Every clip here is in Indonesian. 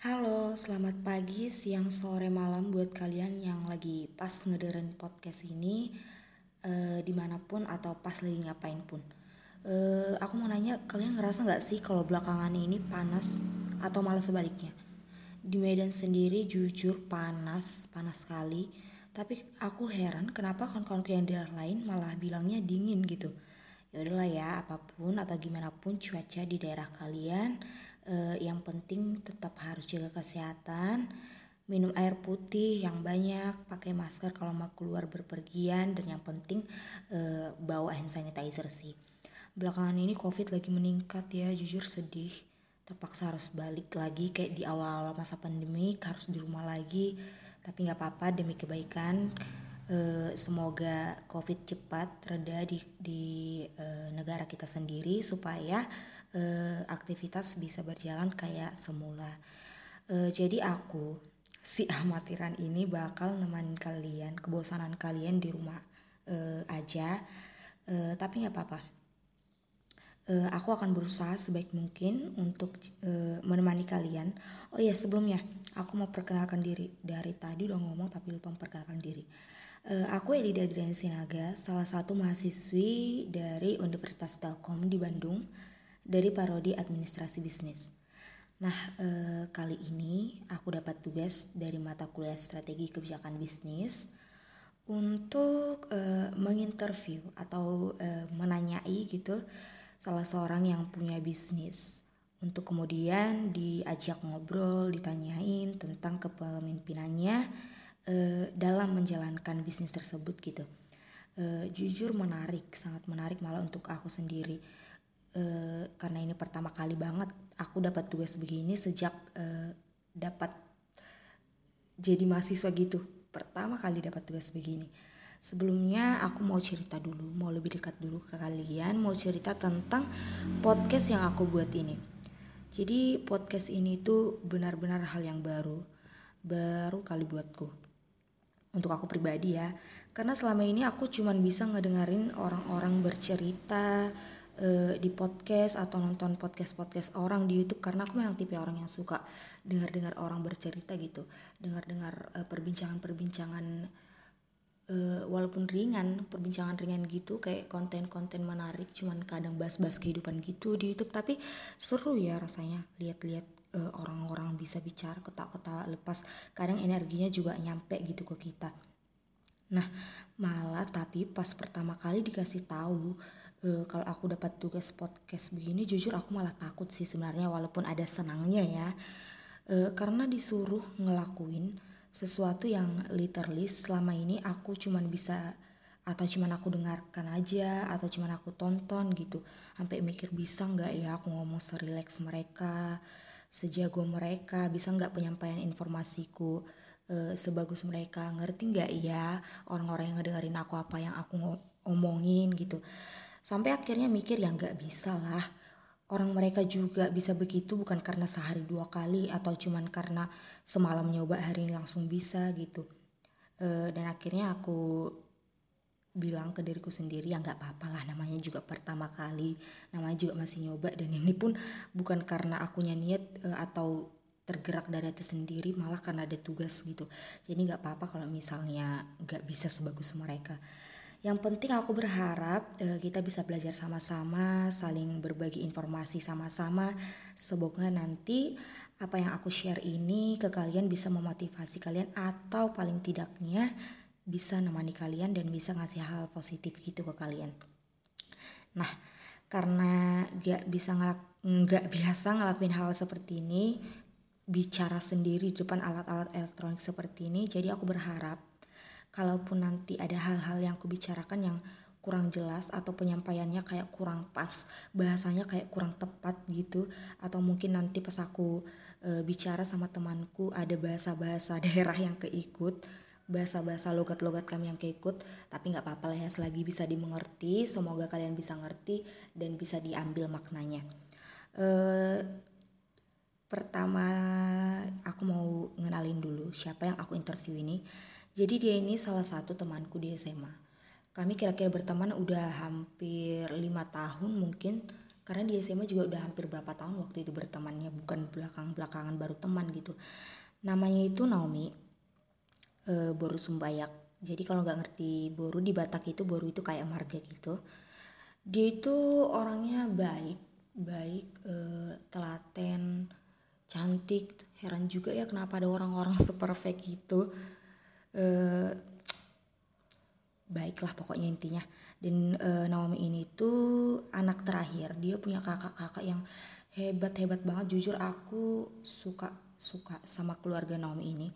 Halo, selamat pagi, siang, sore, malam buat kalian yang lagi pas ngederin podcast ini uh, di mana pun atau pas lagi ngapain pun. Uh, aku mau nanya, kalian ngerasa nggak sih kalau belakangan ini panas atau malah sebaliknya? Di Medan sendiri jujur panas, panas sekali. Tapi aku heran kenapa kawan-kawanku yang di daerah lain malah bilangnya dingin gitu. Ya udahlah ya, apa pun atau gimana pun cuaca di daerah kalian uh, yang penting tetap harus jaga kesehatan minum air putih yang banyak pakai masker kalau mau keluar berpergian dan yang penting uh, bawa hand sanitizer sih. Belakangan ini covid lagi meningkat ya jujur sedih. Terpaksa harus balik lagi kayak di awal-awal masa pandemi harus di rumah lagi. Tapi nggak apa-apa demi kebaikan uh, semoga covid cepat reda di di uh, negara kita sendiri supaya uh, aktivitas bisa berjalan kayak semula. Uh, jadi aku si amatiran ini bakal nemenin kalian kebosanan kalian di rumah uh, aja. Uh, tapi nggak apa-apa. Uh, aku akan berusaha sebaik mungkin untuk uh, menemani kalian. Oh iya sebelumnya aku mau perkenalkan diri dari tadi udah ngomong tapi lupa memperkenalkan diri. Uh, aku Elida Adriana Sinaga, salah satu mahasiswi dari Universitas Telkom di Bandung dari Parodi Administrasi Bisnis. Nah, eh, kali ini aku dapat tugas dari mata kuliah Strategi Kebijakan Bisnis untuk eh, menginterview atau eh, menanyai gitu salah seorang yang punya bisnis untuk kemudian diajak ngobrol, ditanyain tentang kepemimpinannya eh, dalam menjalankan bisnis tersebut gitu. Eh, jujur menarik, sangat menarik malah untuk aku sendiri uh, karena ini pertama kali banget aku dapat tugas begini sejak uh, dapat jadi mahasiswa gitu. Pertama kali dapat tugas begini. Sebelumnya aku mau cerita dulu mau lebih dekat dulu ke kalian mau cerita tentang podcast yang aku buat ini. Jadi podcast ini tuh benar-benar hal yang baru baru kali buatku. Untuk aku pribadi ya karena selama ini aku cuman bisa ngedengerin orang-orang bercerita uh, di podcast atau nonton podcast-podcast orang di YouTube karena aku memang tipe orang yang suka dengar-dengar orang bercerita gitu, dengar-dengar uh, perbincangan-perbincangan uh, walaupun ringan, perbincangan ringan gitu kayak konten-konten menarik cuman kadang bahas-bahas kehidupan gitu di YouTube. Tapi seru ya rasanya lihat-lihat uh, orang-orang bisa bicara ketawa-ketawa lepas. Kadang energinya juga nyampe gitu ke kita. Nah, malah tapi pas pertama kali dikasih tahu uh, kalau aku dapat tugas podcast begini jujur aku malah takut sih sebenarnya walaupun ada senangnya ya. Uh, karena disuruh ngelakuin sesuatu yang literally selama ini aku cuman bisa atau cuman aku dengarkan aja atau cuman aku tonton gitu. Sampai mikir bisa nggak ya aku ngomong serileks mereka sejago mereka? Bisa nggak penyampaian informasiku uh, sebagus mereka? Ngerti nggak ya orang-orang yang ngedengerin aku apa yang aku ngomongin gitu Sampai akhirnya mikir ya nggak bisa lah. Orang mereka juga bisa begitu bukan karena sehari dua kali atau cuman karena semalam nyoba hari ini langsung bisa gitu. E, dan akhirnya aku bilang ke diriku sendiri ya nggak apa-apa lah namanya juga pertama kali namanya juga masih nyoba dan ini pun bukan karena akunya niat e, atau tergerak dari hati sendiri malah karena ada tugas gitu jadi nggak apa-apa kalau misalnya nggak bisa sebagus mereka yang penting aku berharap uh, kita bisa belajar sama-sama, saling berbagi informasi sama-sama. Semoga nanti apa yang aku share ini ke kalian bisa memotivasi kalian atau paling tidaknya bisa nemani kalian dan bisa ngasih hal positif gitu ke kalian. Nah, karena gak bisa ngelak nggak biasa ngelakuin hal seperti ini, bicara sendiri di depan alat-alat elektronik seperti ini, jadi aku berharap kalaupun nanti ada hal-hal yang aku bicarakan yang kurang jelas atau penyampaiannya kayak kurang pas bahasanya kayak kurang tepat gitu atau mungkin nanti pas aku e, bicara sama temanku ada bahasa-bahasa daerah yang keikut bahasa-bahasa logat-logat kami yang keikut tapi nggak apa-apa lah ya selagi bisa dimengerti semoga kalian bisa ngerti dan bisa diambil maknanya. E, pertama aku mau ngenalin dulu siapa yang aku interview ini jadi dia ini salah satu temanku di SMA. Kami kira-kira berteman udah hampir lima tahun mungkin karena di SMA juga udah hampir berapa tahun waktu itu bertemannya bukan belakang belakangan baru teman gitu. Namanya itu Naomi e, Boru Sumbayak. Jadi kalau nggak ngerti Boru di Batak itu Boru itu kayak marga gitu. Dia itu orangnya baik baik e, telaten cantik heran juga ya kenapa ada orang-orang seperfect gitu e, baiklah pokoknya intinya. Dan e, Naomi ini tuh anak terakhir. Dia punya kakak-kakak yang hebat hebat banget. Jujur aku suka suka sama keluarga Naomi ini.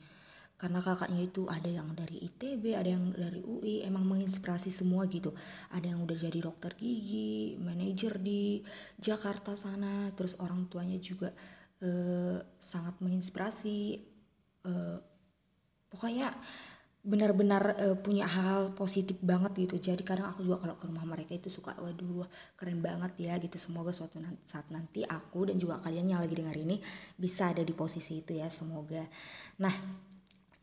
Karena kakaknya itu ada yang dari ITB ada yang dari UI emang menginspirasi semua gitu. Ada yang udah jadi dokter gigi manajer di Jakarta sana. Terus orang tuanya juga e, sangat menginspirasi e, pokoknya benar-benar uh, punya hal, positif banget gitu. Jadi kadang aku juga kalau ke rumah mereka itu suka waduh keren banget ya gitu. Semoga suatu saat nanti aku dan juga kalian yang lagi dengar ini bisa ada di posisi itu ya semoga. Nah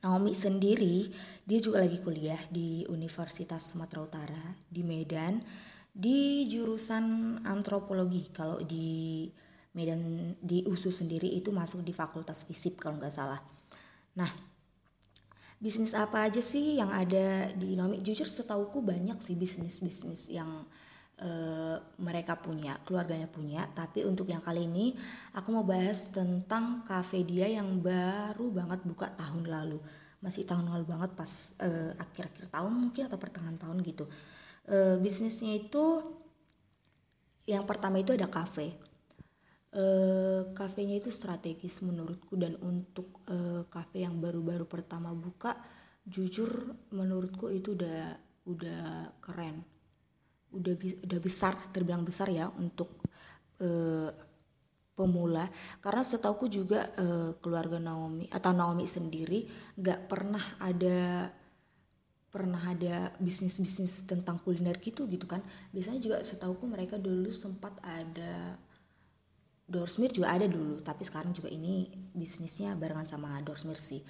Naomi sendiri dia juga lagi kuliah di Universitas Sumatera Utara di Medan di jurusan antropologi. Kalau di Medan di USU sendiri itu masuk di Fakultas Fisip kalau nggak salah. Nah bisnis apa aja sih yang ada di Nomi jujur setauku banyak sih bisnis-bisnis yang uh, mereka punya keluarganya punya. Tapi untuk yang kali ini aku mau bahas tentang cafe dia yang baru banget buka tahun lalu. Masih tahun lalu banget pas uh, akhir-akhir tahun mungkin atau pertengahan tahun gitu. Uh, bisnisnya itu yang pertama itu ada cafe uh, kafenya itu strategis menurutku dan untuk uh, kafe yang baru-baru pertama buka jujur menurutku itu udah udah keren. Udah udah besar terbilang besar ya untuk uh, pemula. Karena setauku juga uh, keluarga Naomi atau Naomi sendiri gak pernah ada pernah ada bisnis bisnis tentang kuliner gitu gitu kan. Biasanya juga setauku mereka dulu sempat ada Dorsmir juga ada dulu tapi sekarang juga ini bisnisnya barengan sama Dorsmir sih.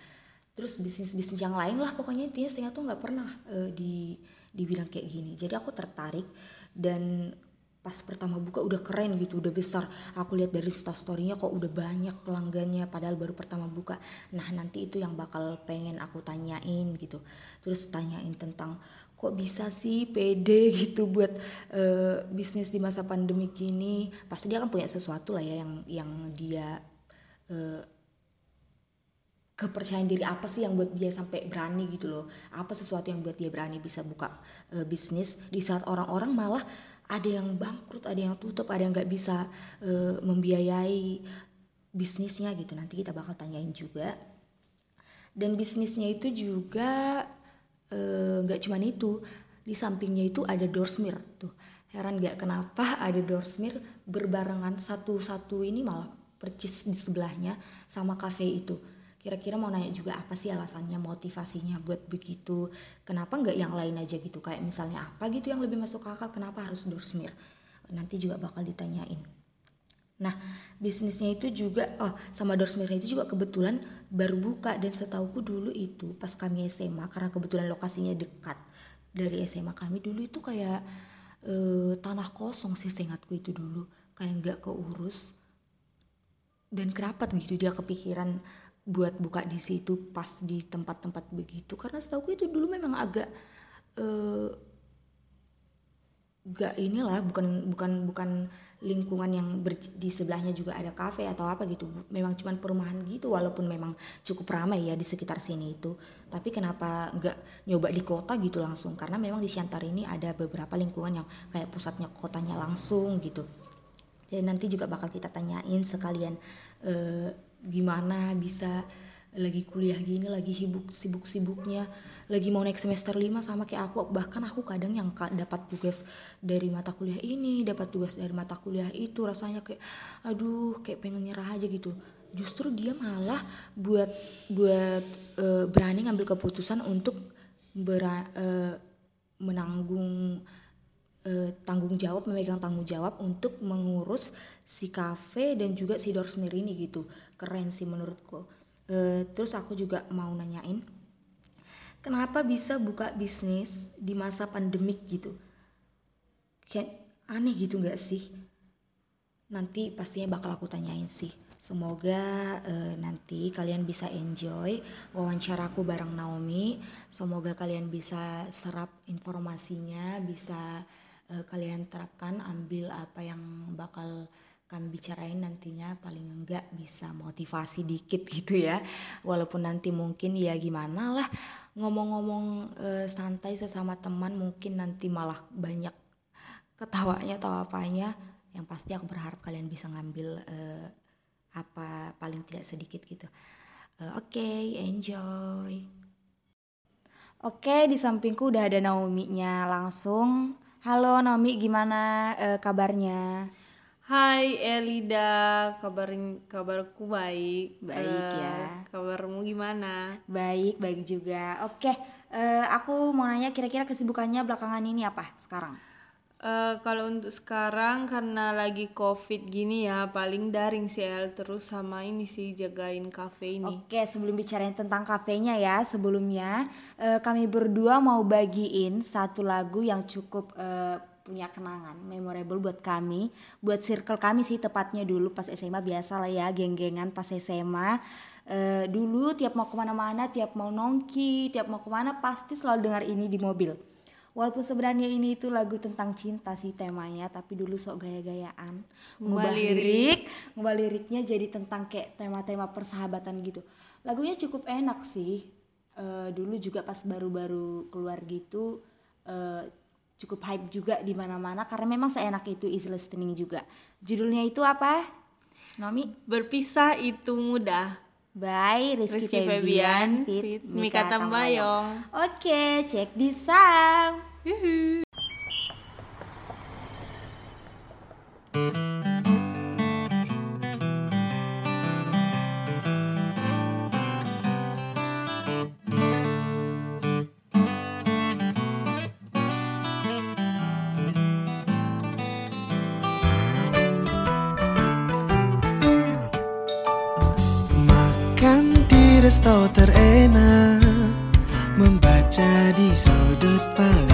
Terus bisnis bisnis yang lain lah pokoknya intinya saya tuh nggak pernah uh, di dibilang kayak gini. Jadi aku tertarik dan pas pertama buka udah keren gitu udah besar. Aku lihat dari storynya kok udah banyak pelanggannya padahal baru pertama buka. Nah nanti itu yang bakal pengen aku tanyain gitu. Terus tanyain tentang kok bisa sih pede gitu buat uh, bisnis di masa pandemi gini? Pasti dia kan punya sesuatu lah ya yang yang dia uh, kepercayaan diri apa sih yang buat dia sampai berani gitu loh. Apa sesuatu yang buat dia berani bisa buka uh, bisnis? Di saat orang-orang malah ada yang bangkrut ada yang tutup ada yang nggak bisa uh, membiayai bisnisnya gitu. Nanti kita bakal tanyain juga. Dan bisnisnya itu juga nggak e, cuman itu di sampingnya itu ada Dorsmir tuh. Heran nggak kenapa ada Dorsmir berbarengan satu-satu ini malah percis di sebelahnya sama cafe itu. Kira-kira mau nanya juga apa sih alasannya motivasinya buat begitu? Kenapa nggak yang lain aja gitu? Kayak misalnya apa gitu yang lebih masuk akal? Kenapa harus Dorsmir nanti juga bakal ditanyain Nah, bisnisnya itu juga oh sama Doors Mirror itu juga kebetulan baru buka dan setauku dulu itu pas kami SMA karena kebetulan lokasinya dekat dari SMA kami dulu itu kayak eh, tanah kosong sih seingatku itu dulu kayak nggak keurus. Dan kenapa gitu dia kepikiran buat buka di situ pas di tempat-tempat begitu? Karena setauku itu dulu memang agak eh, gak inilah bukan bukan bukan lingkungan yang ber, di sebelahnya juga ada kafe atau apa gitu. Memang cuman perumahan gitu walaupun memang cukup ramai ya di sekitar sini itu. Tapi kenapa nggak nyoba di kota gitu langsung? Karena memang di Siantar ini ada beberapa lingkungan yang kayak pusatnya kotanya langsung gitu. Jadi nanti juga bakal kita tanyain sekalian eh, gimana bisa lagi kuliah gini lagi sibuk sibuk sibuknya lagi mau naik semester 5 sama kayak aku bahkan aku kadang yang dapat tugas dari mata kuliah ini dapat tugas dari mata kuliah itu rasanya kayak aduh kayak pengen nyerah aja gitu. Justru dia malah buat buat e, berani ngambil keputusan untuk ber, e, menanggung e, tanggung jawab memegang tanggung jawab untuk mengurus si kafe dan juga si Dorsmir ini gitu. Keren sih menurutku e, terus aku juga mau nanyain kenapa bisa buka bisnis di masa pandemik gitu kayak aneh gitu nggak sih nanti pastinya bakal aku tanyain sih. Semoga uh, nanti kalian bisa enjoy wawancaraku bareng Naomi. Semoga kalian bisa serap informasinya, bisa uh, kalian terapkan, ambil apa yang bakal kami bicarain nantinya paling enggak bisa motivasi dikit gitu ya. Walaupun nanti mungkin ya gimana lah ngomong-ngomong uh, santai sesama teman mungkin nanti malah banyak ketawanya atau apanya. Yang pasti aku berharap kalian bisa ngambil uh, apa paling tidak sedikit gitu. Uh, Oke, okay, enjoy. Oke, okay, di sampingku udah ada Naomi-nya langsung. Halo Naomi, gimana uh, kabarnya? Hai Elida, kabar kabarku baik. Baik uh, ya. Kabarmu gimana? Baik, baik juga. Oke, uh, aku mau nanya kira-kira kesibukannya belakangan ini apa sekarang? Uh, kalau untuk sekarang karena lagi covid gini ya paling daring sih El terus sama ini sih jagain kafe ini. Oke sebelum bicarain tentang kafenya ya sebelumnya uh, kami berdua mau bagiin satu lagu yang cukup uh, punya kenangan memorable buat kami buat circle kami sih tepatnya dulu pas SMA biasa lah ya geng-gengan pas SMA uh, dulu tiap mau ke mana-mana tiap mau nongki tiap mau ke mana pasti selalu dengar ini di mobil. Walaupun sebenarnya ini itu lagu tentang cinta sih temanya tapi dulu sok gaya-gayaan. Ngubah lirik. ngubah liriknya jadi tentang kayak tema-tema persahabatan gitu. Lagunya cukup enak sih. E, dulu juga pas baru-baru keluar gitu e, cukup hype juga di mana-mana karena memang seenak itu easy listening juga. Judulnya itu apa? Nomi? Berpisah itu mudah. By Rizky, Rizky Febian, fit Mika Tambayong. Oke, cek di sound. Resto terenak Membaca di sudut paling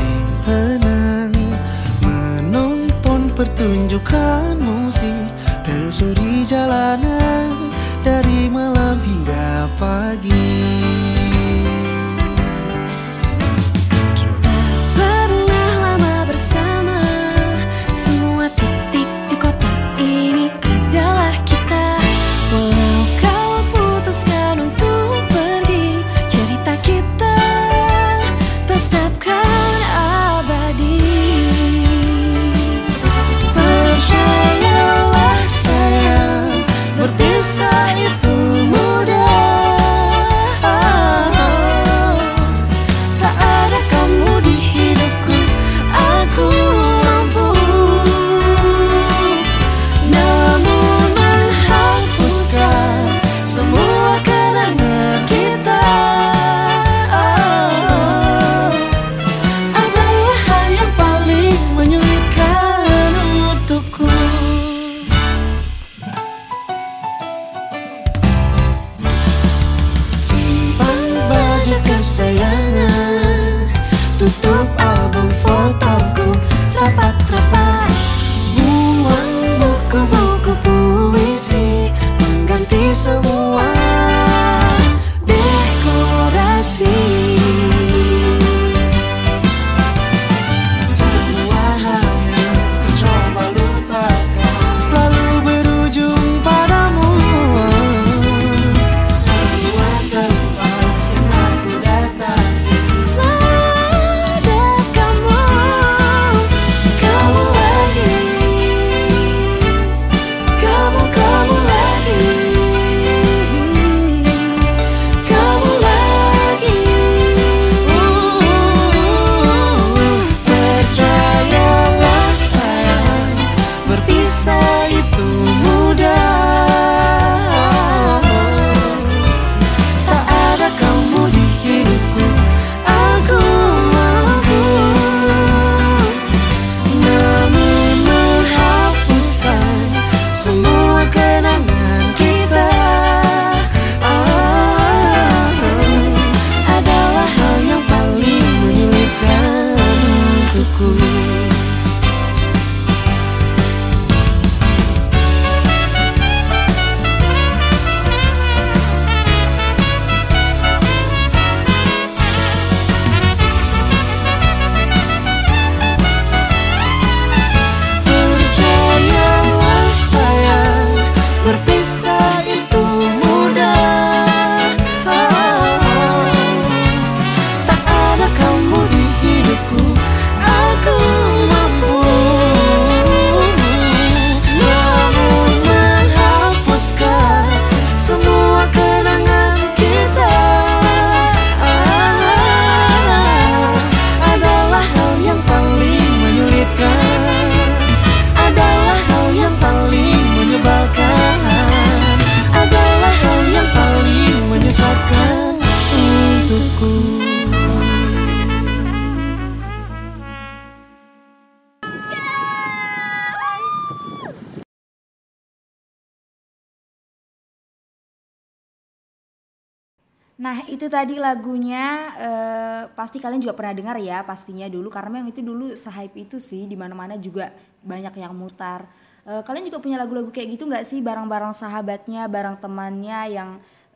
Nah itu tadi lagunya eh, pasti kalian juga pernah dengar ya pastinya dulu. Karena memang itu dulu sehype itu sih di mana-mana juga banyak yang mutar. Eh, kalian juga punya lagu-lagu kayak gitu nggak sih? Barang-barang sahabatnya, barang temannya yang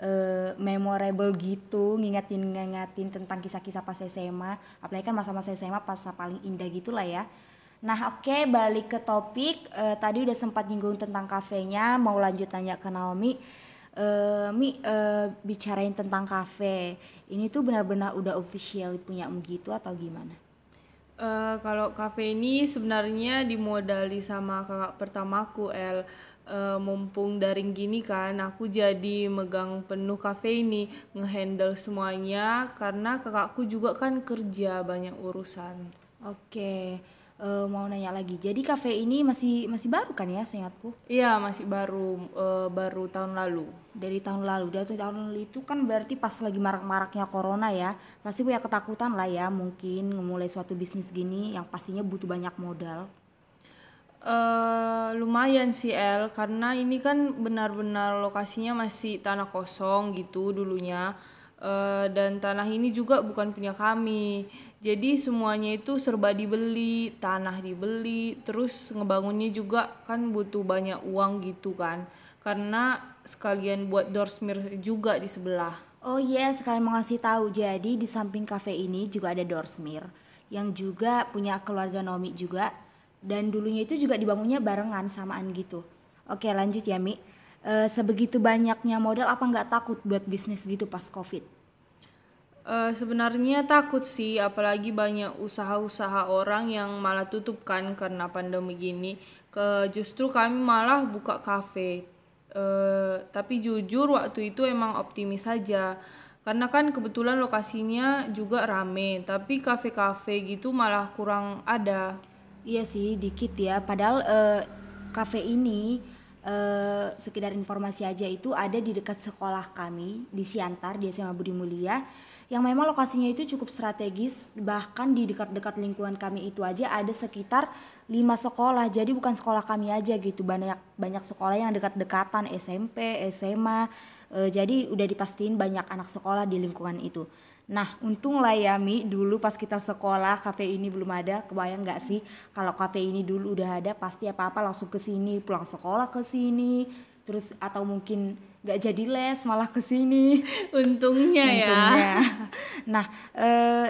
eh, memorable gitu, ngingetin ngingetin tentang kisah-kisah pas SMA, apalagi kan masa-masa SMA pas paling indah gitulah ya. Nah oke balik ke topik. Eh, tadi udah sempat nyinggung tentang kafenya, mau lanjut tanya ke Naomi eh Mi eh, bicarain tentang kafe. Ini tuh benar-benar udah official punyamu gitu atau gimana? Eh, kalau kafe ini sebenarnya dimodali sama kakak pertamaku El Eh, mumpung daring gini kan aku jadi megang penuh kafe ini ngehandle semuanya karena kakakku juga kan kerja banyak urusan Oke, eh, mau nanya lagi. Jadi kafe ini masih masih baru kan ya, seingatku? iya masih baru eh, baru tahun lalu Dari tahun lalu. Dari tahun lalu itu kan berarti pas lagi marak-maraknya corona ya. Pasti punya ketakutan lah ya, mungkin memulai suatu bisnis gini yang pastinya butuh banyak modal. Eh lumayan sih El karena ini kan benar-benar lokasinya masih tanah kosong gitu dulunya Eh dan tanah ini juga bukan punya kami jadi semuanya itu serba dibeli tanah dibeli terus ngebangunnya juga kan butuh banyak uang gitu kan karena sekalian buat doorsmir juga di sebelah Oh iya, sekalian mau ngasih tahu. Jadi di samping kafe ini juga ada Doorsmir yang juga punya keluarga Nomi juga dan dulunya itu juga dibangunnya barengan samaan gitu. Oke, lanjut ya Mi. Eh, sebegitu banyaknya modal apa nggak takut buat bisnis gitu pas Covid? Eh, sebenarnya takut sih, apalagi banyak usaha-usaha orang yang malah tutup kan karena pandemi gini. Ke justru kami malah buka kafe. Eh, tapi jujur waktu itu emang optimis saja. Karena kan kebetulan lokasinya juga rame, tapi kafe-kafe gitu malah kurang ada. Iya sih, dikit ya. Padahal eh, kafe ini eh, sekedar informasi aja itu ada di dekat sekolah kami di Siantar di SMA Budi Mulia yang memang lokasinya itu cukup strategis bahkan di dekat-dekat lingkungan kami itu aja ada sekitar lima sekolah jadi bukan sekolah kami aja gitu banyak banyak sekolah yang dekat-dekatan SMP SMA Eh, jadi udah dipastiin banyak anak sekolah di lingkungan itu Nah, untung lah ya Mi, dulu pas kita sekolah kafe ini belum ada. Kebayang nggak sih kalau kafe ini dulu udah ada pasti apa-apa langsung ke sini, pulang sekolah ke sini, terus atau mungkin nggak jadi les malah ke sini. Untungnya, ya. Untungnya. Nah, eh,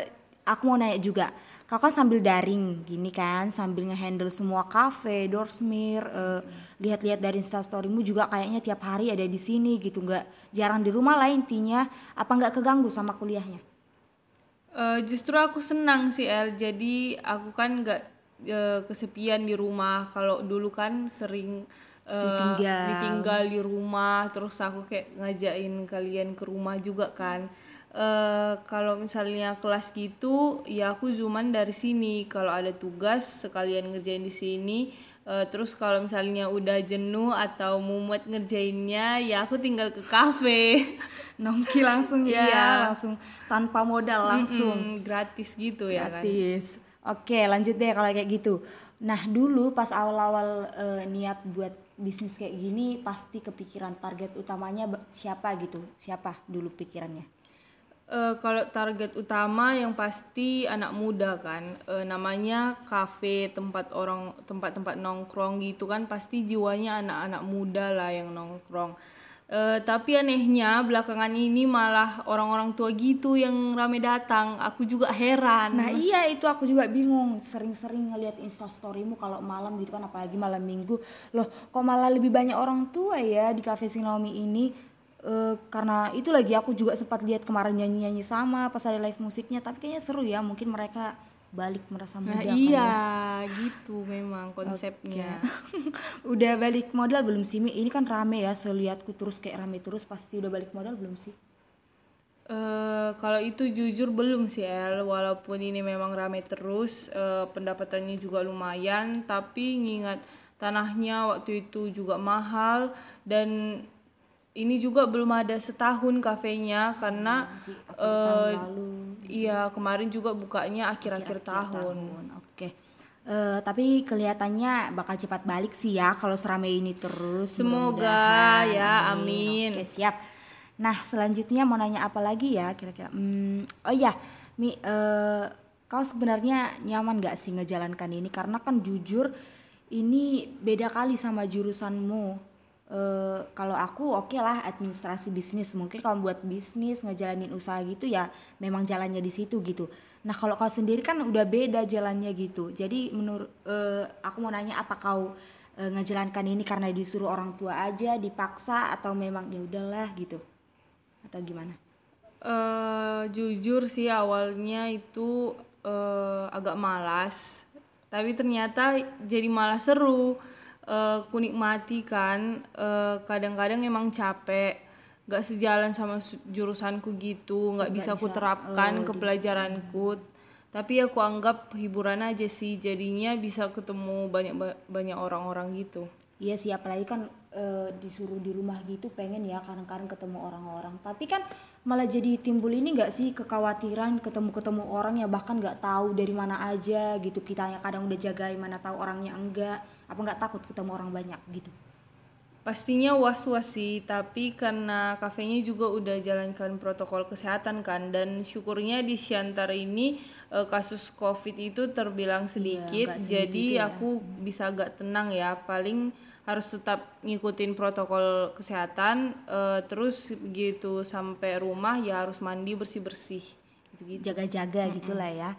aku mau nanya juga. Kakak sambil daring gini kan, sambil ngehandle semua kafe, doorsmir, eh, lihat-lihat dari instastorymu juga kayaknya tiap hari ada di sini gitu, nggak jarang di rumah lah intinya. Apa nggak keganggu sama kuliahnya? Eh, justru aku senang sih El jadi aku kan nggak eh, kesepian di rumah kalau dulu kan sering eh, Ditinggal. ditinggal di rumah terus aku kayak ngajakin kalian ke rumah juga kan Eh, kalau misalnya kelas gitu ya aku zooman dari sini kalau ada tugas sekalian ngerjain di sini Eh, terus kalau misalnya udah jenuh atau mumet ngerjainnya ya aku tinggal ke kafe Nongki langsung ya, Iya. langsung tanpa modal langsung. Mm, gratis gitu ya kan gratis. Oke, lanjut deh kalau kayak gitu. Nah, dulu pas awal-awal eh, niat buat bisnis kayak gini pasti kepikiran target utamanya siapa gitu. Siapa dulu pikirannya? Eh, kalau target utama yang pasti anak muda kan Eh, namanya kafe tempat orang tempat-tempat nongkrong gitu kan pasti jiwanya anak-anak muda lah yang nongkrong Eh, tapi anehnya belakangan ini malah orang-orang tua gitu yang rame datang aku juga heran Nah, iya itu aku juga bingung. Sering-sering ngeliat instastorymu kalau malam gitu kan apalagi malam Minggu. Loh, kok malah lebih banyak orang tua ya di Cafe Sinomi ini? Eh, karena itu lagi aku juga sempat lihat kemarin nyanyi-nyanyi sama pas ada live musiknya, tapi kayaknya seru ya. Mungkin mereka balik merasa muda nah iya ya. gitu memang konsepnya udah balik modal belum sih Mi? Ini kan rame ya, selihatku terus kayak rame terus pasti udah balik modal belum sih? Eh, kalau itu jujur belum sih El, walaupun ini memang rame terus, eh, pendapatannya juga lumayan, tapi ngingat tanahnya waktu itu juga mahal dan ini juga belum ada setahun kafenya karena Masih akhir eh, tahun lalu. iya kemarin juga bukanya akhir-akhir tahun. Oke. Eh, tapi kelihatannya bakal cepat balik sih ya kalau serame ini terus. Semoga ya, amin. Oke, siap. Nah selanjutnya mau nanya apa lagi ya kira-kira? Hmm, oh iya, Mi, eh, kau sebenarnya nyaman gak sih ngejalankan ini? Karena kan jujur ini beda kali sama jurusanmu. Eh, kalau aku oke lah administrasi bisnis. Mungkin kalau buat bisnis ngejalanin usaha gitu ya memang jalannya di situ gitu. Nah kalau kau sendiri kan udah beda jalannya gitu. Jadi menurut eh, aku mau nanya apa kau eh, ngejalankan ini karena disuruh orang tua aja, dipaksa atau memang ya udahlah gitu? Atau gimana? eh jujur sih awalnya itu eh, agak malas, tapi ternyata jadi malah seru. Eh, ku nikmati kan, eh, kadang-kadang emang capek, gak sejalan sama jurusanku gitu, nggak bisa ku terapkan ke pelajaranku. Tapi aku anggap hiburan aja sih, jadinya bisa ketemu banyak banyak orang-orang gitu. Iya sih apalagi kan eh, disuruh di rumah gitu pengen ya kadang-kadang ketemu orang-orang. Tapi kan malah jadi timbul ini nggak sih kekhawatiran ketemu-ketemu orang ya bahkan nggak tahu dari mana aja gitu kitanya kadang udah jagain mana tahu orangnya enggak apa nggak takut ketemu orang banyak gitu. Pastinya was-was sih, tapi karena kafenya juga udah jalankan protokol kesehatan kan dan syukurnya di Siantar ini eh, kasus Covid itu terbilang sedikit, nggak jadi aku bisa agak tenang ya. Paling harus tetap ngikutin protokol kesehatan eh, terus begitu sampai rumah ya harus mandi bersih-bersih. Gitu-gitu. Jaga-jaga gitulah ya.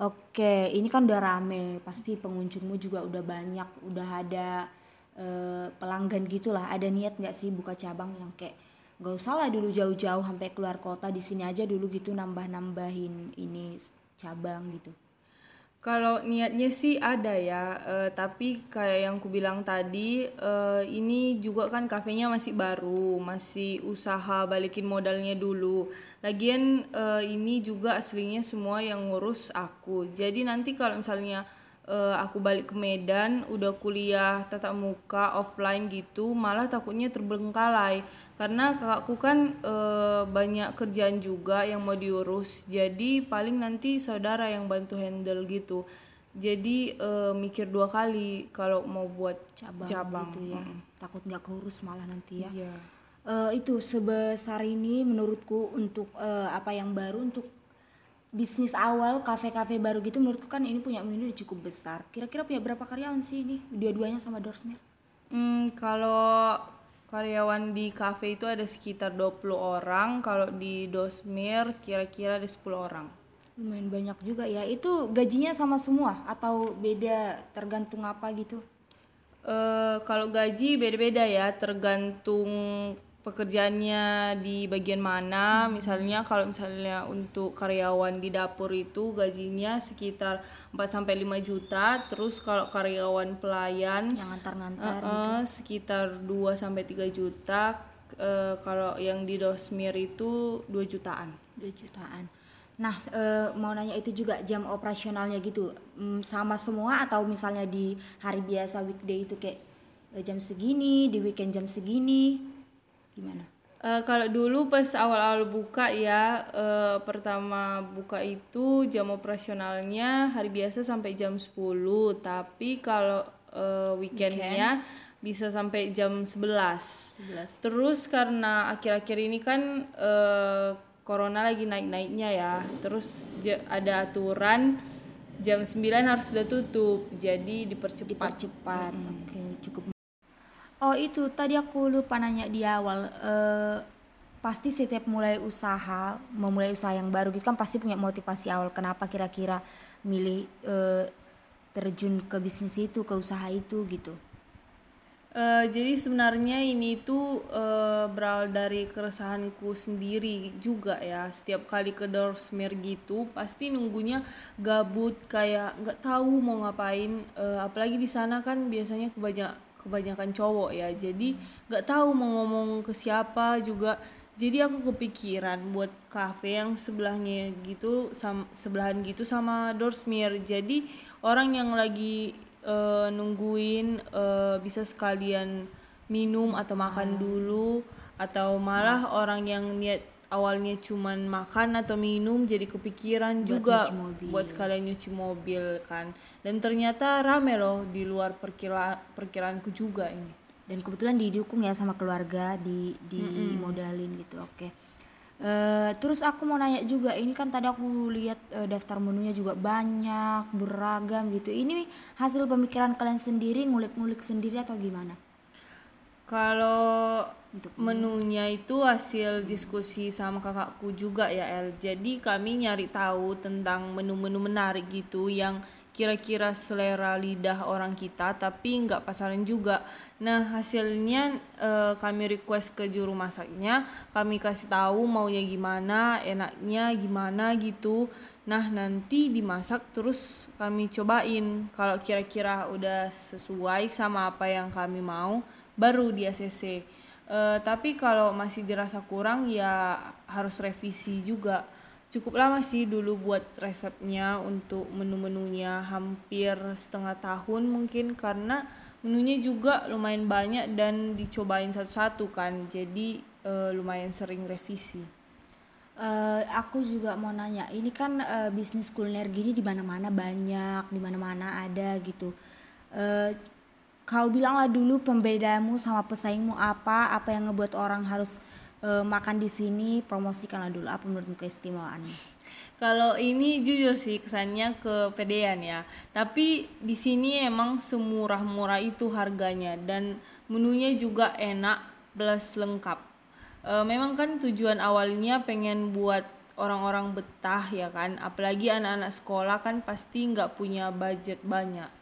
Oke, ini kan udah rame, pasti pengunjungmu juga udah banyak, udah ada eh, pelanggan gitulah. Ada niat nggak sih buka cabang yang kayak gak usah lah dulu jauh-jauh sampai keluar kota di sini aja dulu gitu nambah-nambahin ini cabang gitu. Kalau niatnya sih ada ya, eh, tapi kayak yang ku bilang tadi, eh, ini juga kan kafenya masih baru, masih usaha balikin modalnya dulu. Lagian eh, ini juga aslinya semua yang ngurus aku. Jadi nanti kalau misalnya eh, aku balik ke Medan, udah kuliah tatap muka offline gitu, malah takutnya terbengkalai. Karena kakakku kan eh, banyak kerjaan juga yang mau diurus, jadi paling nanti saudara yang bantu handle gitu. Jadi eh, mikir dua kali kalau mau buat cabang, cabang. gitu ya. Takut nggak keurus malah nanti ya. Iya. Eh, itu sebesar ini menurutku untuk eh, apa yang baru untuk bisnis awal kafe-kafe baru gitu menurutku kan ini punya menu cukup besar. Kira-kira punya berapa karyawan sih ini dua-duanya sama Dorsmir? Hmm, kalau karyawan di kafe itu ada sekitar 20 orang, kalau di Dosmir kira-kira ada 10 orang. Lumayan banyak juga ya. Itu gajinya sama semua atau beda tergantung apa gitu? Eh, kalau gaji beda-beda ya, tergantung pekerjaannya di bagian mana. Misalnya kalau misalnya untuk karyawan di dapur itu gajinya sekitar 4 sampai 5 juta, terus kalau karyawan pelayan Yang ngantar-ngantar eh, sekitar 2 sampai 3 juta. Eh, kalau yang di Dosmir itu 2 jutaan. 2 jutaan. Nah, eh, mau nanya itu juga jam operasionalnya gitu. mm, sama semua atau misalnya di hari biasa weekday itu kayak eh, jam segini, di weekend jam segini. Gimana? Eh, kalau dulu pas awal-awal buka ya, eh, pertama buka itu jam operasionalnya hari biasa sampai jam 10, tapi kalau eh, weekendnya bisa sampai jam 11. 11. Terus karena akhir-akhir ini kan eh, corona lagi naik-naiknya ya, terus ada aturan jam 9 harus sudah tutup, jadi dipercepat. Dipercepat. Oke, cukup. Oh, itu tadi aku lupa nanya di awal. Eh, pasti setiap mulai usaha, memulai usaha yang baru gitu kan pasti punya motivasi awal. Kenapa kira-kira milih eh, terjun ke bisnis itu, ke usaha itu gitu? Eh, jadi sebenarnya ini tuh eh, berawal dari keresahanku sendiri juga ya. Setiap kali ke Dorsmir gitu, pasti nunggunya gabut kayak nggak tahu mau ngapain. Eh, apalagi di sana kan biasanya kebanyak kebanyakan cowok ya. Jadi nggak tahu mau ngomong ke siapa juga. Jadi aku kepikiran buat cafe yang sebelahnya gitu sam sebelahan gitu sama Dorsmir. Jadi orang yang lagi eh, nungguin eh, bisa sekalian minum atau makan dulu atau malah orang yang niat awalnya cuman makan atau minum jadi kepikiran juga nyuci mobil. buat sekalian nyuci mobil kan. Dan ternyata rame loh di luar perkira perkiraanku juga ini. Dan kebetulan didukung ya sama keluarga di di modalin gitu oke. Eh, terus aku mau nanya juga ini kan tadi aku lihat eh, daftar menunya juga banyak beragam gitu. Ini hasil pemikiran kalian sendiri ngulik-ngulik sendiri atau gimana Kalau menunya itu hasil diskusi sama kakakku juga ya El. Jadi kami nyari tahu tentang menu-menu menarik gitu yang kira-kira selera lidah orang kita tapi nggak pasaran juga. Nah hasilnya eh, kami request ke juru masaknya, kami kasih tahu maunya gimana, enaknya gimana gitu. Nah nanti dimasak terus kami cobain kalau kira-kira udah sesuai sama apa yang kami mau baru di ACC. Eh, tapi kalau masih dirasa kurang ya harus revisi juga. Cukup lama sih dulu buat resepnya untuk menu-menunya hampir setengah tahun mungkin karena menunya juga lumayan banyak dan dicobain satu-satu kan. Jadi eh, lumayan sering revisi. Eh, aku juga mau nanya ini kan eh, bisnis kuliner gini di mana-mana banyak di mana-mana ada gitu Eh, kau bilanglah dulu pembedamu sama pesaingmu apa apa yang ngebuat orang harus eh, makan di sini promosikanlah dulu apa menurutmu keistimewaannya Kalau ini jujur sih kesannya kepedean ya. Tapi di sini emang semurah-murah itu harganya dan menunya juga enak plus lengkap. E, memang kan tujuan awalnya pengen buat orang-orang betah ya kan. Apalagi anak-anak sekolah kan pasti nggak punya budget banyak.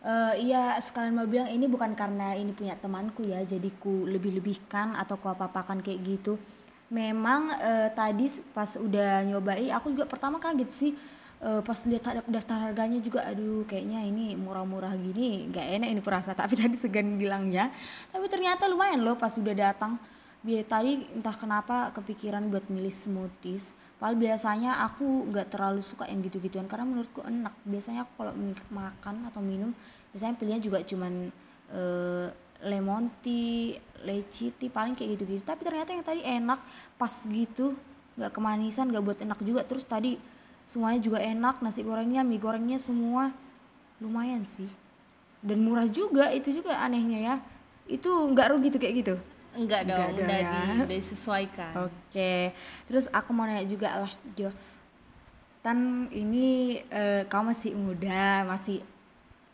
Eh, iya sekalian mau bilang ini bukan karena ini punya temanku ya jadi ku lebih-lebihkan atau ku apa-apakan kayak gitu. Memang eh, tadi pas udah nyobain aku juga pertama kaget sih. Eh, pas lihat daftar harganya juga aduh kayaknya ini murah-murah gini gak enak ini perasa. Tapi tadi segan bilangnya tapi ternyata lumayan loh pas udah datang. Biar tadi entah kenapa kepikiran buat milih smoothies Padahal biasanya aku nggak terlalu suka yang gitu-gituan karena menurutku enak. Biasanya aku kalau makan atau minum biasanya pilihnya juga cuman eh, lemon tea, leci tea paling kayak gitu-gitu. Tapi ternyata yang tadi enak pas gitu, nggak kemanisan, nggak buat enak juga. Terus tadi semuanya juga enak, nasi gorengnya, mie gorengnya semua lumayan sih. Dan murah juga itu juga anehnya ya. Itu nggak rugi tuh kayak gitu. Enggak dong, Enggak udah, ya. di, udah disesuaikan. Oke, terus aku mau nanya juga lah, Jo. Kan ini eh, kamu masih muda, masih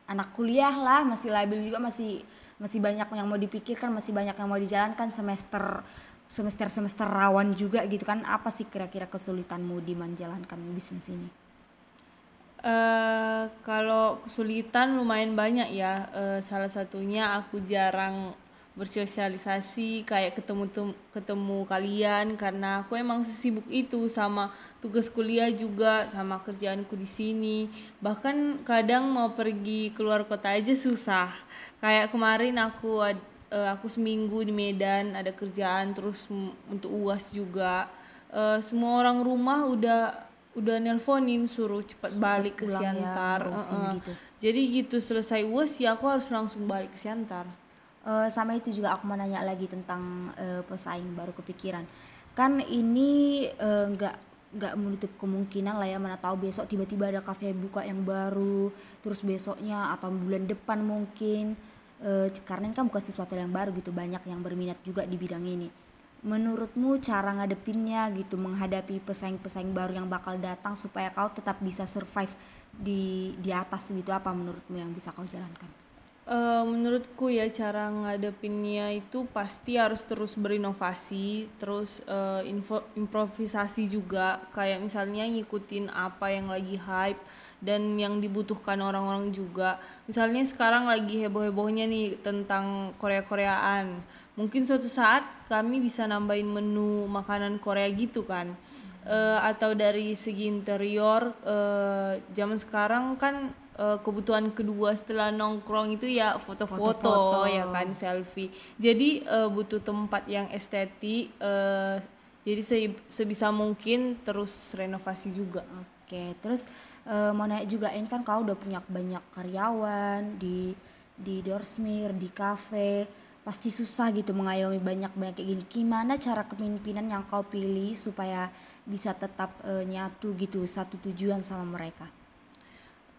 anak kuliah lah, masih labil juga, masih masih banyak yang mau dipikirkan, masih banyak yang mau dijalankan semester semester semester rawan juga gitu kan. Apa sih kira-kira kesulitanmu di menjalankan bisnis ini? eh kalau kesulitan lumayan banyak ya. Eh, salah satunya aku jarang bersosialisasi kayak ketemu tem- ketemu kalian karena aku emang sesibuk itu sama tugas kuliah juga sama kerjaanku di sini. Bahkan kadang mau pergi keluar kota aja susah. Kayak kemarin aku eh, aku seminggu di Medan ada kerjaan terus untuk UAS juga. Eh, semua orang rumah udah udah nelponin suruh cepat balik ke ya, Siantar. ngurusin Heeh. gitu. Jadi gitu selesai UAS ya aku harus langsung balik ke Siantar. Eh, sama itu juga aku mau nanya lagi tentang eh, pesaing baru kepikiran. Kan ini eh, nggak nggak menutup kemungkinan lah ya mana tahu besok tiba-tiba ada kafe buka yang baru terus besoknya atau bulan depan mungkin. Eh, karena ini kan bukan sesuatu yang baru gitu banyak yang berminat juga di bidang ini. Menurutmu cara ngadepinnya gitu menghadapi pesaing-pesaing baru yang bakal datang supaya kau tetap bisa survive di di atas gitu apa menurutmu yang bisa kau jalankan Eh, menurutku ya cara ngadepinnya itu pasti harus terus berinovasi, terus eh, info, improvisasi juga kayak misalnya ngikutin apa yang lagi hype dan yang dibutuhkan orang-orang juga. Misalnya sekarang lagi heboh-hebohnya nih tentang Korea-Koreaan. Mungkin suatu saat kami bisa nambahin menu makanan Korea gitu kan. Eh, atau dari segi interior eh, zaman sekarang kan eh, kebutuhan kedua setelah nongkrong itu ya foto-foto ya kan selfie jadi eh, butuh tempat yang estetik eh, jadi se- sebisa mungkin terus renovasi juga Oke, terus eh, mau nanya juga ini kan kau udah punya banyak karyawan di di Dorsmir, di kafe, pasti susah gitu mengayomi banyak-banyak kayak gini. Gimana cara kepemimpinan yang kau pilih supaya bisa tetap eh, nyatu gitu satu tujuan sama mereka?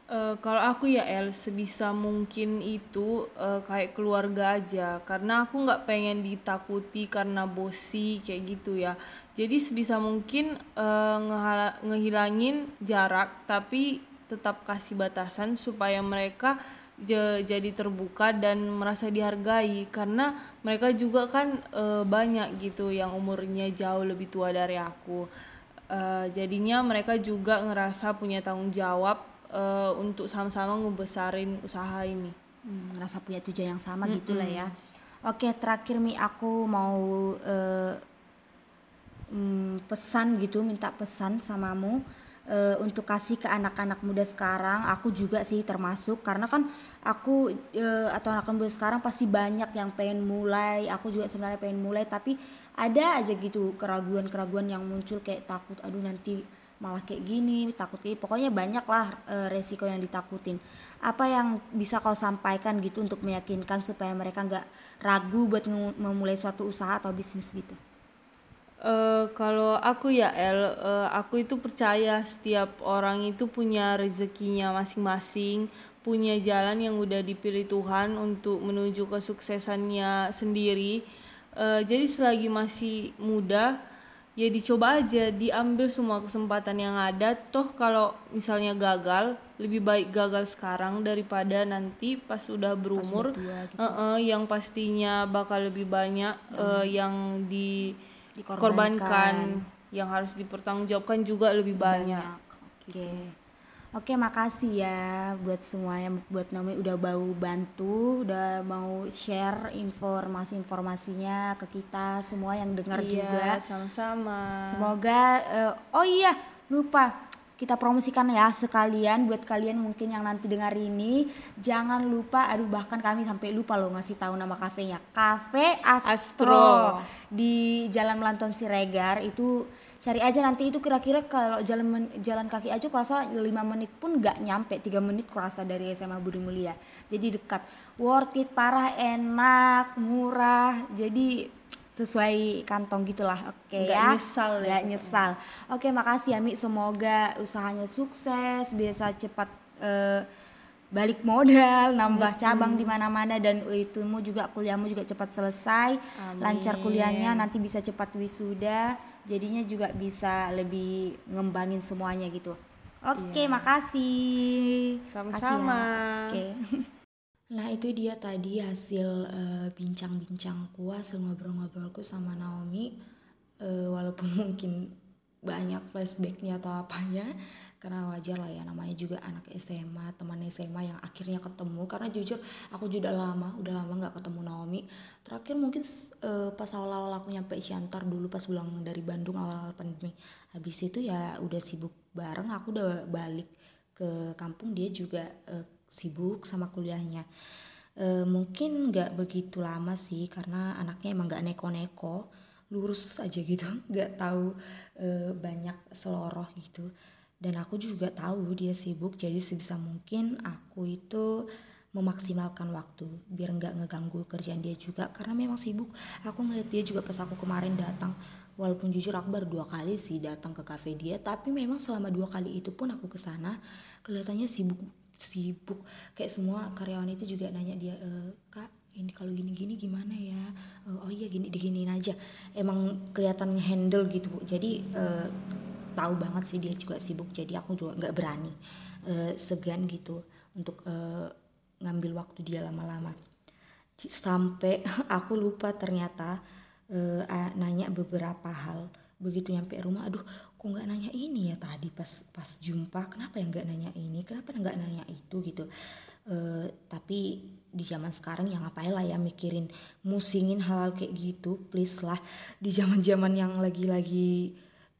Eh, kalau aku ya El sebisa mungkin itu eh, kayak keluarga aja. Karena aku nggak pengen ditakuti karena bosi kayak gitu ya. Jadi sebisa mungkin eh, ngehala- ngehilangin jarak tapi tetap kasih batasan supaya mereka jadi terbuka dan merasa dihargai. Karena mereka juga kan eh, banyak gitu yang umurnya jauh lebih tua dari aku. Eh, jadinya mereka juga ngerasa punya tanggung jawab eh, untuk sama-sama ngebesarin usaha ini. Hmm, ngerasa punya tujuan yang sama gitu lah ya. Oke, terakhir Mi aku mau eh, mm, pesan gitu, minta pesan samamu eh, untuk kasih ke anak-anak muda sekarang. Aku juga sih termasuk karena kan aku eh, atau anak muda sekarang pasti banyak yang pengen mulai. Aku juga sebenarnya pengen mulai tapi ada aja gitu keraguan-keraguan yang muncul kayak takut aduh nanti malah kayak gini takut kayak pokoknya banyak lah eh, resiko yang ditakutin. Apa yang bisa kau sampaikan gitu untuk meyakinkan supaya mereka nggak ragu buat memulai suatu usaha atau bisnis gitu? Eh, kalau aku ya El, eh, aku itu percaya setiap orang itu punya rezekinya masing-masing, punya jalan yang udah dipilih Tuhan untuk menuju kesuksesannya sendiri. Eh, jadi selagi masih muda, ya dicoba aja, diambil semua kesempatan yang ada. Toh kalau misalnya gagal, lebih baik gagal sekarang daripada nanti pas udah berumur, eh-eh, yang pastinya bakal lebih banyak eh, yang di Dikorbankan. korbankan yang harus dipertanggungjawabkan juga lebih banyak. Oke. Oke, makasih ya buat semuanya buat Naomi udah mau bantu, udah mau share informasi-informasinya ke kita semua yang dengar juga. Iya, sama-sama. Semoga eh, oh iya, lupa kita promosikan ya sekalian buat kalian mungkin yang nanti dengar ini jangan lupa aduh bahkan kami sampai lupa loh ngasih tahu nama kafenya Cafe Astro, Astro. di Jalan Melanton Siregar itu cari aja nanti itu kira-kira kalau jalan men- jalan kaki aja kurasa 5 menit pun nggak nyampe 3 menit kurasa dari SMA Budi Mulia. Jadi dekat. Worth it parah enak murah. Jadi sesuai kantong gitulah. Oke Nggak ya? nyesal ya Nggak nyesal. Oke makasih ya Mi. Semoga usahanya sukses bisa cepat eh, balik modal nambah cabang di mana-mana dan itumu juga kuliahmu juga cepat selesai. Lancar kuliahnya nanti bisa cepat wisuda jadinya juga bisa lebih ngembangin semuanya gitu oke makasih Sama-sama. Makasih ya. oke Nah itu dia tadi hasil eh, bincang-bincangku, hasil ngobrol-ngobrolku sama Naomi. Eh, walaupun mungkin banyak flashbacknya atau apanya, karena wajar lah ya namanya juga anak SMA, teman SMA yang akhirnya ketemu. Karena jujur aku juga lama, udah lama nggak ketemu Naomi. Terakhir mungkin eh, pas awal-awal aku nyampe Siantar dulu pas pulang dari Bandung awal-awal pandemi. Habis itu ya udah sibuk bareng, aku udah balik ke kampung dia juga eh, sibuk sama kuliahnya Eh, mungkin nggak begitu lama sih karena anaknya emang nggak neko-neko lurus aja gitu nggak tahu eh, banyak seloroh gitu dan aku juga tahu dia sibuk jadi sebisa mungkin aku itu memaksimalkan waktu biar nggak ngeganggu kerjaan dia juga. Karena memang sibuk. Aku ngeliat dia juga pas aku kemarin datang. Walaupun jujur aku baru dua kali sih datang ke cafe dia tapi memang selama dua kali itu pun aku ke sana kelihatannya sibuk sibuk. Kayak semua karyawan itu juga nanya dia e, kak ini kalau gini-gini gimana ya? "Eh, oh iya gini diginiin aja. Emang kelihatan handle gitu bu. Jadi eh, tahu banget sih dia juga sibuk jadi aku juga nggak berani eh, segan gitu untuk eh, ngambil waktu dia lama-lama. Sampai aku lupa ternyata a- nanya beberapa hal. Begitu nyampe rumah aduh kok nggak nanya ini ya tadi pas pas jumpa? Kenapa ya nggak nanya ini? Kenapa nggak nanya itu? Gitu. Eh, tapi di zaman sekarang ya ngapain lah ya mikirin musingin hal-hal kayak gitu. Please lah di zaman-zaman yang lagi-lagi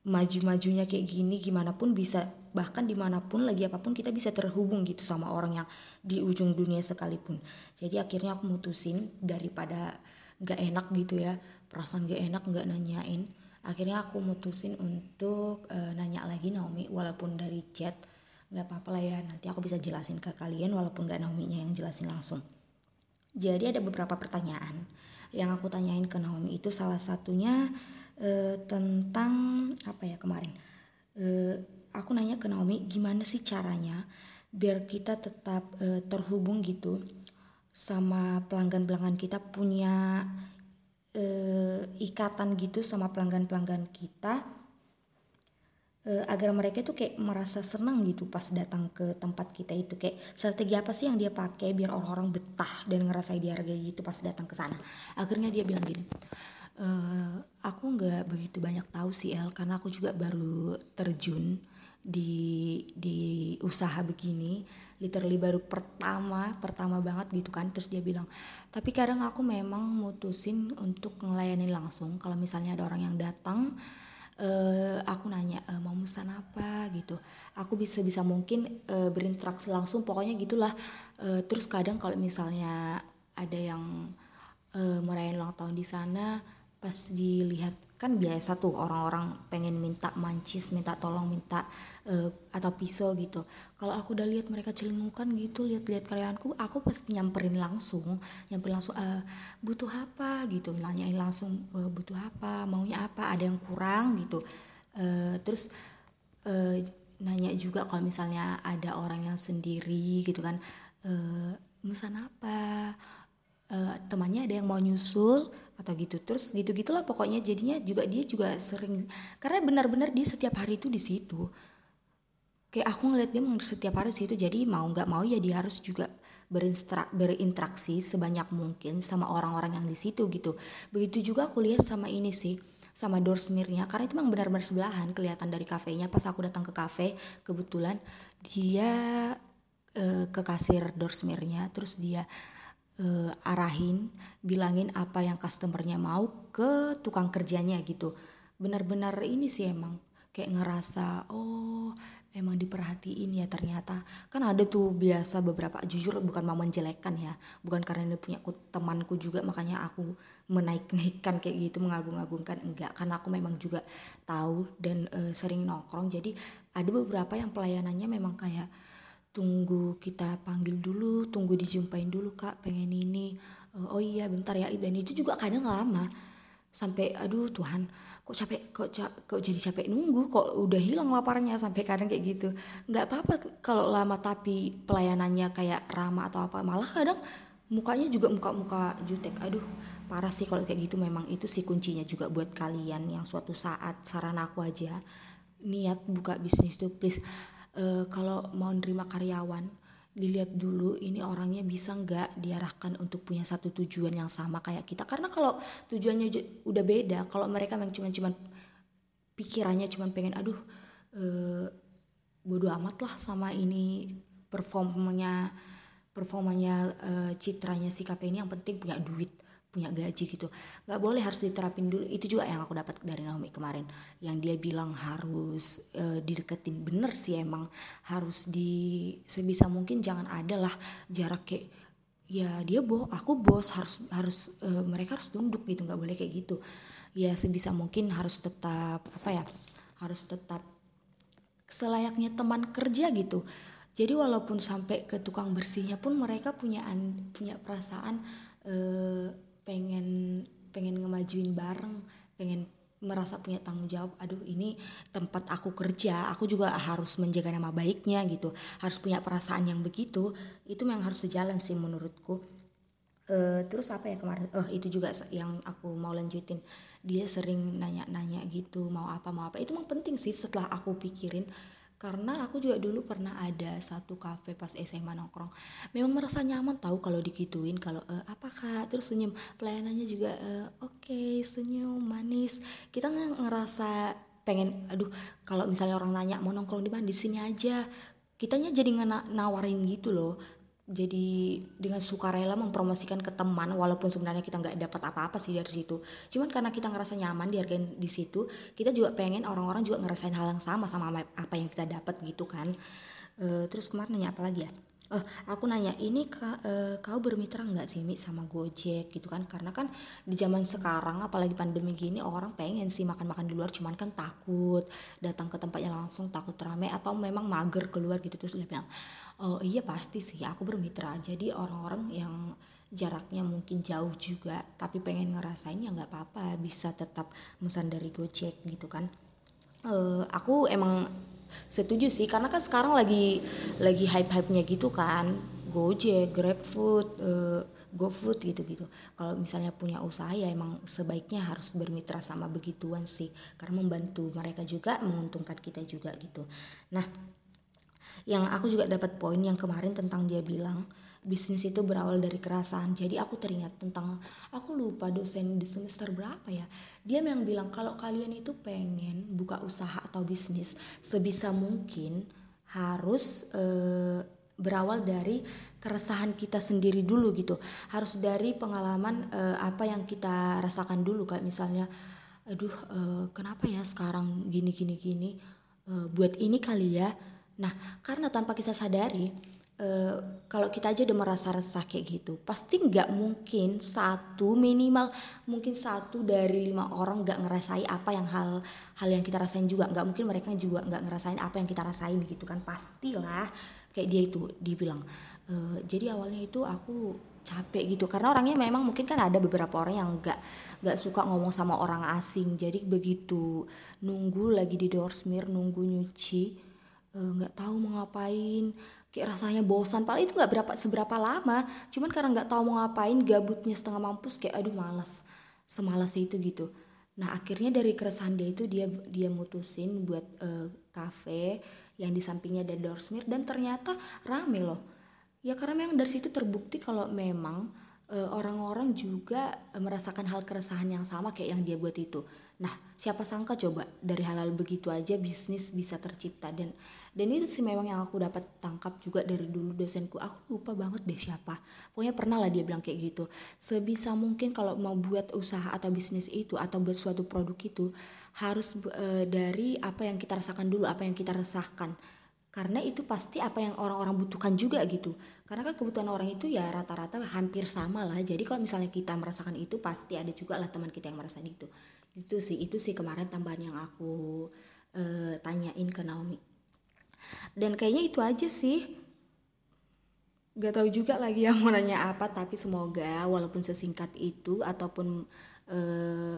maju-majunya kayak gini gimana pun bisa bahkan di mana pun lagi apa pun kita bisa terhubung gitu sama orang yang di ujung dunia sekalipun. Jadi akhirnya aku mutusin daripada nggak enak gitu ya perasaan gak enak nggak nanyain. Akhirnya aku mutusin untuk eh, nanya lagi Naomi walaupun dari chat nggak apa-apa lah ya nanti aku bisa jelasin ke kalian walaupun nggak Naomi-nya yang jelasin langsung. Jadi ada beberapa pertanyaan yang aku tanyain ke Naomi itu salah satunya eh, tentang apa ya kemarin. Eh, aku nanya ke Naomi gimana sih caranya biar kita tetap uh, terhubung gitu sama pelanggan-pelanggan kita punya uh, ikatan gitu sama pelanggan-pelanggan kita uh, agar mereka itu kayak merasa senang gitu pas datang ke tempat kita itu. Kayak strategi apa sih yang dia pakai biar orang-orang betah dan ngerasa dihargai gitu pas datang ke sana? Akhirnya dia bilang gini Uh, aku nggak begitu banyak tahu sih El karena aku juga baru terjun di di usaha begini. Literally baru pertama pertama banget gitu kan terus dia bilang tapi kadang aku memang mutusin untuk ngelayani langsung. Kalau misalnya ada orang yang datang uh, aku nanya uh, mau pesan apa? gitu. Aku bisa bisa mungkin uh, berinteraksi langsung pokoknya gitulah. Uh, terus kadang kalau misalnya ada yang uh, merayakan ulang tahun di sana pas dilihat kan biasa tuh orang-orang pengen minta mancis minta tolong minta uh, atau pisau gitu. Kalau aku udah lihat mereka celingukan gitu lihat-lihat karyawanku aku pasti nyamperin langsung nyamperin langsung uh, butuh apa? gitu. Nanyain langsung uh, butuh apa? Maunya apa? Ada yang kurang? gitu. Uh, terus uh, nanya juga kalau misalnya ada orang yang sendiri gitu kan uh, mesan apa? Uh, temannya ada yang mau nyusul atau gitu. Terus gitu gitulah pokoknya. Jadinya juga dia juga sering karena benar-benar dia setiap hari itu di situ. Kayak aku ngeliat dia setiap hari di situ. Jadi mau nggak mau ya dia harus juga berinteraksi sebanyak mungkin sama orang-orang yang di situ gitu. Begitu juga aku lihat sama ini sih sama doorsmirnya karena itu memang benar-benar sebelahan kelihatan dari kafenya. Pas aku datang ke kafe kebetulan dia uh, ke kasir doorsmirnya terus dia uh, arahin bilangin apa yang customernya mau ke tukang kerjanya gitu. Benar-benar ini sih emang kayak ngerasa oh emang diperhatiin ya ternyata. Kan ada tuh biasa beberapa jujur bukan mau menjelekkan ya bukan karena ini punya aku, temanku juga makanya aku menaik-naikkan kayak gitu mengagung-agungkan. Enggak karena aku memang juga tahu dan uh, sering nongkrong. Jadi ada beberapa yang pelayanannya memang kayak tunggu kita panggil dulu tunggu dijumpain dulu kak pengen ini oh iya bentar ya. Dan itu juga kadang lama. Sampai aduh Tuhan kok capek kok kok jadi capek nunggu? Kok udah hilang laparnya? Sampai kadang kayak gitu. Nggak apa-apa kalau lama tapi pelayanannya kayak ramah atau apa. Malah kadang mukanya juga muka-muka jutek. Aduh parah sih kalau kayak gitu. Memang itu sih kuncinya juga buat kalian yang suatu saat saran aku aja. Niat buka bisnis tuh please. Uh, kalau mau nerima karyawan dilihat dulu ini orangnya bisa nggak diarahkan untuk punya satu tujuan yang sama kayak kita. Karena kalau tujuannya udah beda kalau mereka memang cuma cuman pikirannya cuma pengen aduh uh, bodoh amat lah sama ini performanya performanya uh, citranya si KP ini yang penting punya duit punya gaji gitu. Nggak boleh harus diterapin dulu. Itu juga yang aku dapat dari Naomi kemarin. Yang dia bilang harus e, dideketin. Bener sih emang harus di sebisa mungkin jangan ada lah jarak kayak ya dia boh aku bos harus harus e, mereka harus tunduk gitu. Nggak boleh kayak gitu. Ya sebisa mungkin harus tetap apa ya harus tetap selayaknya teman kerja gitu. Jadi walaupun sampai ke tukang bersihnya pun mereka punya punya perasaan eh, pengen pengen ngemajuin bareng pengen merasa punya tanggung jawab. Aduh ini tempat aku kerja aku juga harus menjaga nama baiknya gitu. Harus punya perasaan yang begitu itu memang harus sejalan sih menurutku. Uh, terus apa ya kemarin? Oh itu juga yang aku mau lanjutin. Dia sering nanya-nanya gitu mau apa mau apa. Itu memang penting sih setelah aku pikirin karena aku juga dulu pernah ada satu kafe pas SMA nongkrong. Memang merasa nyaman tahu kalau digituin kalau e, apa kak? Terus senyum. Pelayanannya juga e, oke okay, senyum manis. Kita nggak ngerasa pengen aduh kalau misalnya orang nanya mau nongkrong di mana di sini aja. Kitanya jadi nawarin gitu loh jadi dengan sukarela mempromosikan ke teman walaupun sebenarnya kita nggak dapat apa-apa sih dari situ. Cuman karena kita ngerasa nyaman dihargain di situ kita juga pengen orang-orang juga ngerasain hal yang sama sama apa yang kita dapat gitu kan. E, terus kemarin nanya apa lagi ya? Oh, aku nanya ini ka, e, kau bermitra nggak sih Mi sama Gojek? Gitu kan? Karena kan di zaman sekarang apalagi pandemi gini orang pengen sih makan-makan di luar cuman kan takut datang ke tempatnya langsung takut rame atau memang mager keluar gitu. Terus dia bilang oh iya pasti sih aku bermitra jadi orang-orang yang jaraknya mungkin jauh juga tapi pengen ngerasain ya nggak apa-apa bisa tetap pesan dari Gojek gitu kan. E, aku emang setuju sih karena kan sekarang lagi lagi hype hype nya gitu kan Gojek, GrabFood, uh, GoFood gitu-gitu. Kalau misalnya punya usaha ya emang sebaiknya harus bermitra sama begituan sih karena membantu mereka juga menguntungkan kita juga gitu. Nah, yang aku juga dapat poin yang kemarin tentang dia bilang bisnis itu berawal dari kerasan. Jadi aku teringat tentang aku lupa dosen di semester berapa ya. Dia yang bilang kalau kalian itu pengen buka usaha atau bisnis sebisa mungkin harus eh, berawal dari keresahan kita sendiri dulu gitu. Harus dari pengalaman eh, apa yang kita rasakan dulu kayak misalnya aduh eh, kenapa ya sekarang gini gini gini buat ini kali ya. Nah, karena tanpa kita sadari Uh, kalau kita aja udah merasa resah kayak gitu pasti nggak mungkin satu minimal mungkin satu dari lima orang nggak ngerasain apa yang hal hal yang kita rasain juga. Nggak mungkin mereka juga nggak ngerasain apa yang kita rasain gitu kan. Pastilah kayak dia itu dibilang uh, jadi awalnya itu aku capek gitu. Karena orangnya memang mungkin kan ada beberapa orang yang nggak nggak suka ngomong sama orang asing. Jadi begitu nunggu lagi di doorsmir nunggu nyuci eh, nggak uh, tahu mau ngapain. Kayak rasanya bosan. Paling itu nggak berapa seberapa lama. Cuman karena nggak tahu mau ngapain gabutnya setengah mampus kayak aduh malas semalas itu gitu. Nah akhirnya dari keresahan dia itu dia dia mutusin buat uh, cafe yang di sampingnya ada doorsmir dan ternyata rame loh. Ya karena memang dari situ terbukti kalau memang uh, orang-orang juga merasakan hal keresahan yang sama kayak yang dia buat itu nah siapa sangka coba dari hal-hal begitu aja bisnis bisa tercipta. Dan dan itu sih memang yang aku dapat tangkap juga dari dulu dosenku. Aku lupa banget deh siapa. Pokoknya pernah lah dia bilang kayak gitu. Sebisa mungkin kalau mau buat usaha atau bisnis itu atau buat suatu produk itu harus e, dari apa yang kita rasakan dulu apa yang kita resahkan. Karena itu pasti apa yang orang-orang butuhkan juga gitu. Karena kan kebutuhan orang itu ya rata-rata hampir sama lah. Jadi kalau misalnya kita merasakan itu pasti ada juga lah teman kita yang merasakan itu itu sih itu sih kemarin tambahan yang aku uh, tanyain ke Naomi. Dan kayaknya itu aja sih. Gak tahu juga lagi yang mau nanya apa tapi semoga walaupun sesingkat itu ataupun uh,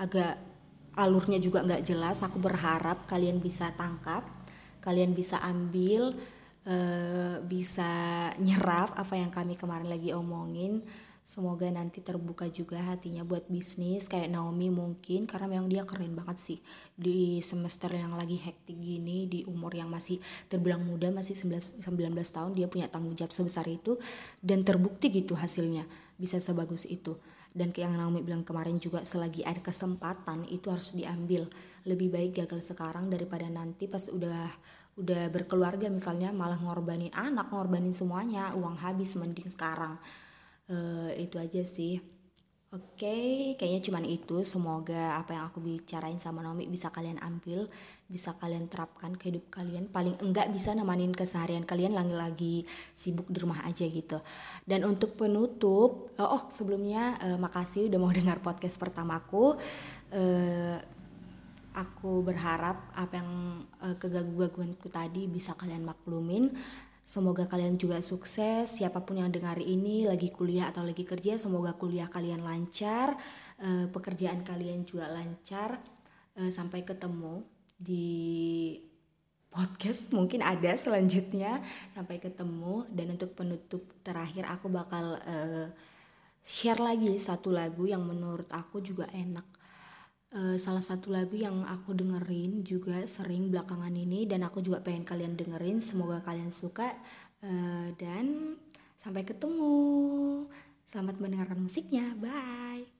agak alurnya juga nggak jelas aku berharap kalian bisa tangkap kalian bisa ambil uh, bisa nyerap apa yang kami kemarin lagi omongin Semoga nanti terbuka juga hatinya buat bisnis kayak Naomi mungkin karena memang dia keren banget sih. Di semester yang lagi hektik gini di umur yang masih terbilang muda masih 19, 19 tahun dia punya tanggung jawab sebesar itu dan terbukti gitu hasilnya bisa sebagus itu. Dan kayak yang Naomi bilang kemarin juga selagi ada kesempatan itu harus diambil. Lebih baik gagal sekarang daripada nanti pas udah udah berkeluarga misalnya malah ngorbanin anak ngorbanin semuanya uang habis mending sekarang uh, itu aja sih Oke, okay, kayaknya cuman itu. Semoga apa yang aku bicarain sama Nomi bisa kalian ambil, bisa kalian terapkan ke hidup kalian. Paling enggak bisa nemanin keseharian kalian lagi-lagi sibuk di rumah aja gitu. Dan untuk penutup, oh, oh sebelumnya uh, makasih udah mau dengar podcast pertamaku. Uh, aku berharap apa yang uh, kegaguan-gaguanku tadi bisa kalian maklumin Semoga kalian juga sukses. Siapa pun yang dengar ini lagi kuliah atau lagi kerja, semoga kuliah kalian lancar, uh, pekerjaan kalian juga lancar. Uh, sampai ketemu di podcast mungkin ada selanjutnya. Sampai ketemu dan untuk penutup terakhir aku bakal uh, share lagi satu lagu yang menurut aku juga enak uh, salah satu lagu yang aku dengerin juga sering belakangan ini dan aku juga pengen kalian dengerin semoga kalian suka. Uh, dan sampai ketemu. Selamat mendengarkan musiknya. Bye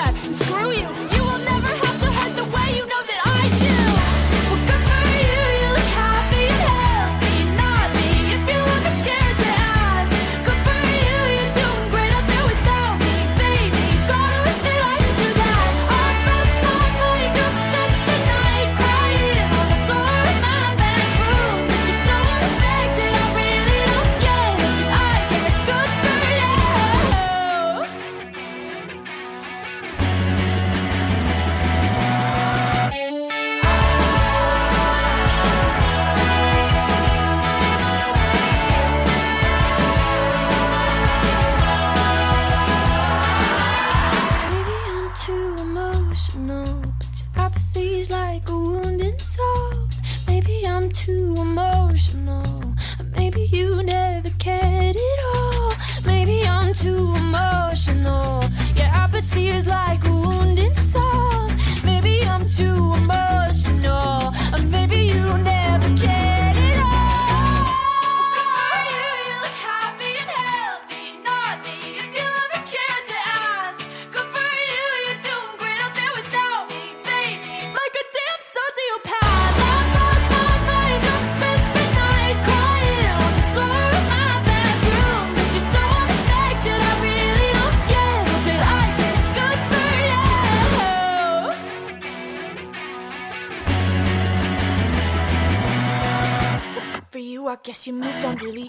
Guess you moved on really